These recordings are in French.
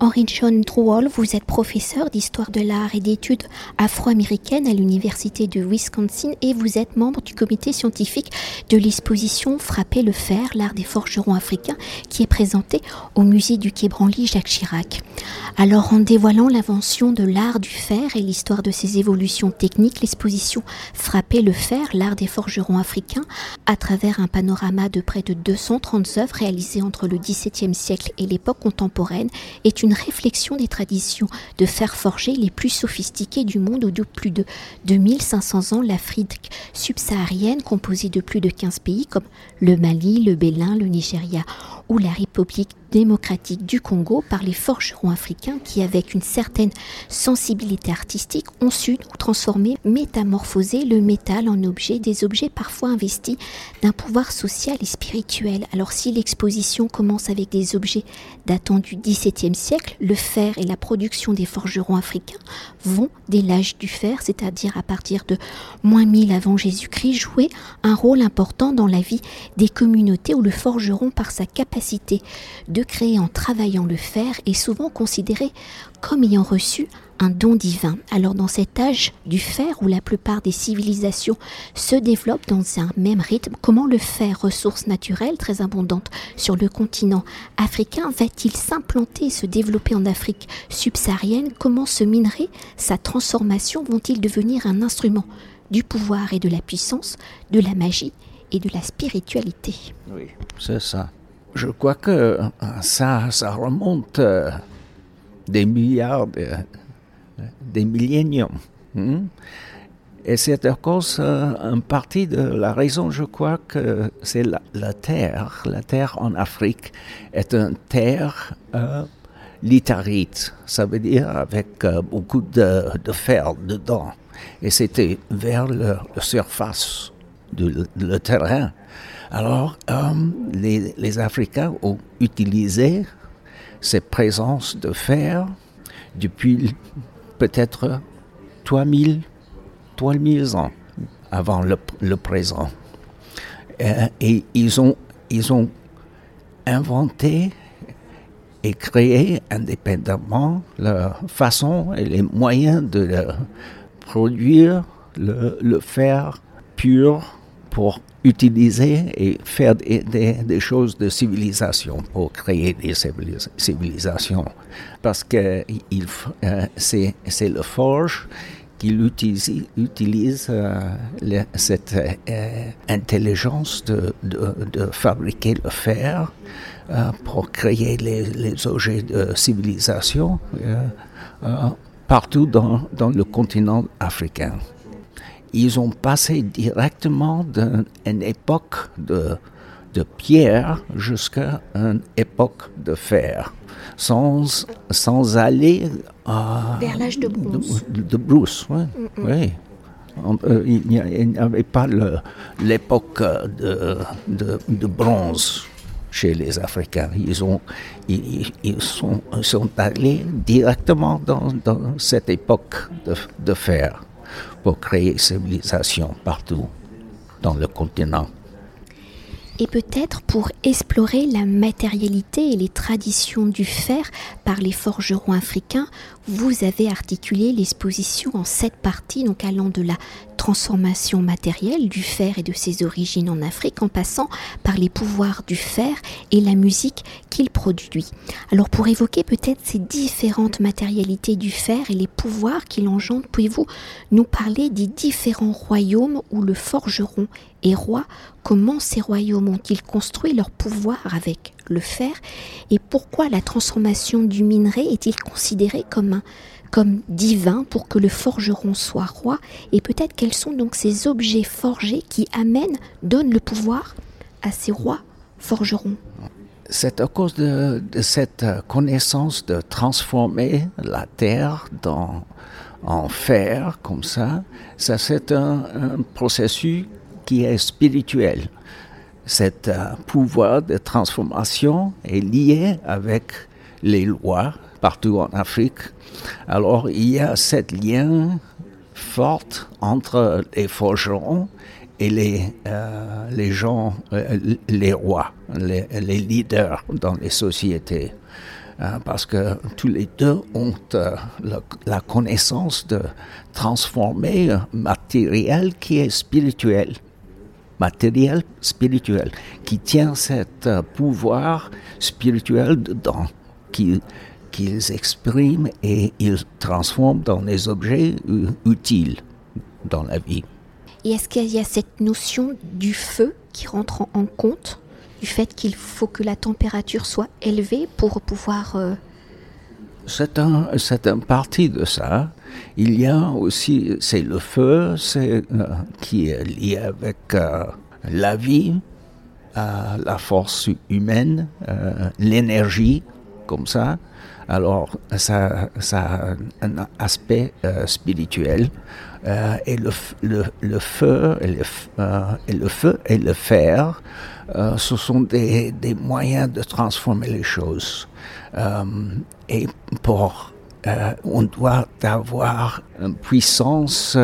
Henry John Drouhol, vous êtes professeur d'histoire de l'art et d'études afro-américaines à l'université de Wisconsin et vous êtes membre du comité scientifique de l'exposition Frapper le fer, l'art des forgerons africains, qui est présentée au musée du Quai Branly Jacques Chirac. Alors, en dévoilant l'invention de l'art du fer et l'histoire de ses évolutions techniques, l'exposition Frapper le fer, l'art des forgerons africains, à travers un panorama de près de 230 œuvres réalisées entre le XVIIe siècle et l'époque contemporaine, est une une réflexion des traditions de fer forgé les plus sophistiquées du monde où de plus de 2500 ans l'Afrique subsaharienne composée de plus de 15 pays comme le Mali, le Bénin, le Nigeria ou la République démocratique du Congo par les forgerons africains qui, avec une certaine sensibilité artistique, ont su transformer, métamorphoser le métal en objet, des objets parfois investis d'un pouvoir social et spirituel. Alors si l'exposition commence avec des objets datant du XVIIe siècle, le fer et la production des forgerons africains vont, dès l'âge du fer, c'est-à-dire à partir de moins 1000 avant Jésus-Christ, jouer un rôle important dans la vie des communautés où le forgeron, par sa capacité de créer en travaillant le fer est souvent considéré comme ayant reçu un don divin. Alors dans cet âge du fer où la plupart des civilisations se développent dans un même rythme, comment le fer, ressource naturelle très abondante sur le continent africain, va-t-il s'implanter et se développer en Afrique subsaharienne? Comment ce minerai, sa transformation vont-ils devenir un instrument du pouvoir et de la puissance, de la magie et de la spiritualité? Oui, c'est ça. Je crois que euh, ça, remonte euh, des milliards, des milléniums. Hein. Et c'est à cause, en partie de la raison, je crois, que c'est la, terre. La terre en Afrique est une terre euh, litharite. Ça veut dire avec beaucoup de, fer dedans. Et c'était vers la surface du terrain. Alors, euh, les, Africains ont utilisé ces présences de fer depuis peut-être 3000, 3000 ans avant le, présent. Euh, et ils ont, ils ont inventé et créé indépendamment la façon et les moyens de produire le fer pur pour utiliser et faire des, choses de civilisation pour créer des civilisations. Parce que il, euh, c'est, le forge qui utilise, utilise euh, cette euh, intelligence de, de, fabriquer le fer pour créer les, les, objets de civilisation partout dans, dans le continent africain ils ont passé directement d'une époque de, de pierre jusqu'à une époque de fer, sans, sans aller vers l'âge de bronze. De, brousse, oui. Euh, il n'y avait pas l'époque de, de, bronze chez les Africains. Ils, ont, ils, sont, sont, allés directement dans, dans cette époque de, de fer pour créer civilisation partout dans le continent. Et peut-être pour explorer la matérialité et les traditions du fer par les forgerons africains, vous avez articulé l'exposition en sept parties, donc allant de la transformation matérielle du fer et de ses origines en Afrique en passant par les pouvoirs du fer et la musique qu'il produit. Alors pour évoquer peut-être ces différentes matérialités du fer et les pouvoirs qu'il engendre, pouvez-vous nous parler des différents royaumes où le forgeron est roi? Comment ces royaumes ont-ils construit leur pouvoir avec le fer? Et pourquoi la transformation du minerai est-il considéré comme un comme divin pour que le forgeron soit roi et peut-être quels sont donc ces objets forgés qui amènent, donnent le pouvoir à ces rois forgerons? C'est à cause de, cette connaissance de transformer la terre dans, en fer comme ça. Ça, c'est un, processus qui est spirituel. Cet euh, pouvoir de transformation est lié avec les lois partout en Afrique. Alors il y a ce lien fort entre les forgerons et les, euh, les gens, euh, les rois, les, les, leaders dans les sociétés. Hein, parce que tous les deux ont euh, la, connaissance de transformer matériel qui est spirituel. Matériel spirituel, qui tient cet pouvoir spirituel dedans, qui, qu'ils expriment et ils transforment dans des objets utiles dans la vie. Et est-ce qu'il y a cette notion du feu qui rentre en compte, du fait qu'il faut que la température soit élevée pour pouvoir... Euh, c'est un, c'est un partie de ça. Il y a aussi, c'est le feu, c'est, euh, qui est lié avec euh, la vie, la force humaine, l'énergie, comme ça. Alors, ça, ça a un aspect spirituel. Euh, et le, le, le, feu et le, euh, et le feu et le fer, euh, ce sont des, des, moyens de transformer les choses. et pour, on doit avoir une puissance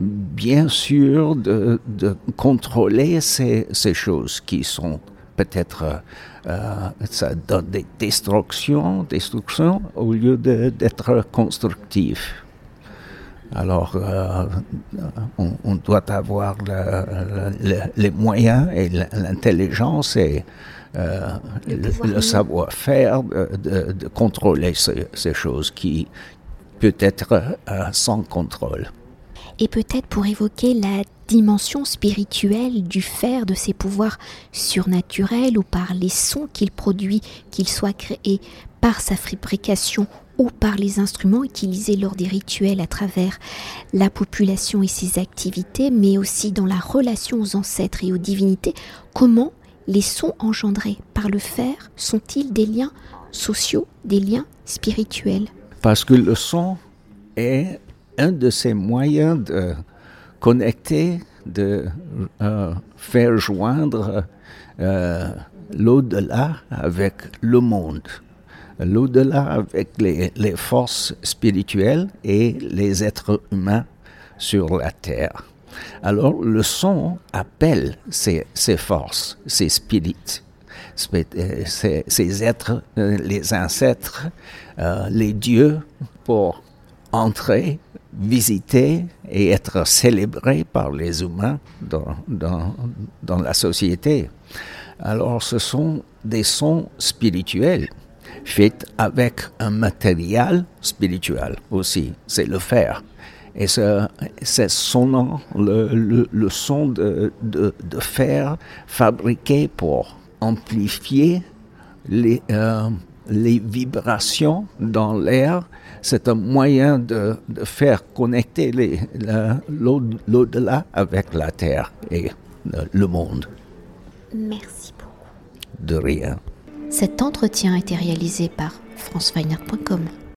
bien sûr de, de contrôler ces, ces, choses qui sont peut-être ça donne des destructions, destructions au lieu d'être constructif. Alors, euh, on, doit avoir les moyens et l'intelligence et euh, le, savoir-faire de, contrôler ces, choses qui peut être euh, sans contrôle. Et peut-être pour évoquer la dimension spirituelle du fer, de ses pouvoirs surnaturels ou par les sons qu'il produit, qu'il soit créé par sa fabrication ou par les instruments utilisés lors des rituels à travers la population et ses activités, mais aussi dans la relation aux ancêtres et aux divinités, comment les sons engendrés par le fer sont-ils des liens sociaux, des liens spirituels? Parce que le son est un de ces moyens de connecter, de euh, faire joindre euh, l'au-delà avec le monde l'au-delà avec les, forces spirituelles et les êtres humains sur la terre. Alors le son appelle ces, forces, ces spirites, ces, êtres, les ancêtres, euh, les dieux pour entrer, visiter et être célébrés par les humains dans, dans, dans la société. Alors ce sont des sons spirituels fait avec un matériel spirituel aussi, c'est le fer. Et c'est sonnant, le, le, son de, de, de, fer fabriqué pour amplifier les, euh, les vibrations dans l'air. C'est un moyen de, de faire connecter l'au-delà avec la Terre et le monde. Merci beaucoup. De rien. Cet entretien a été réalisé par franceweiner.com.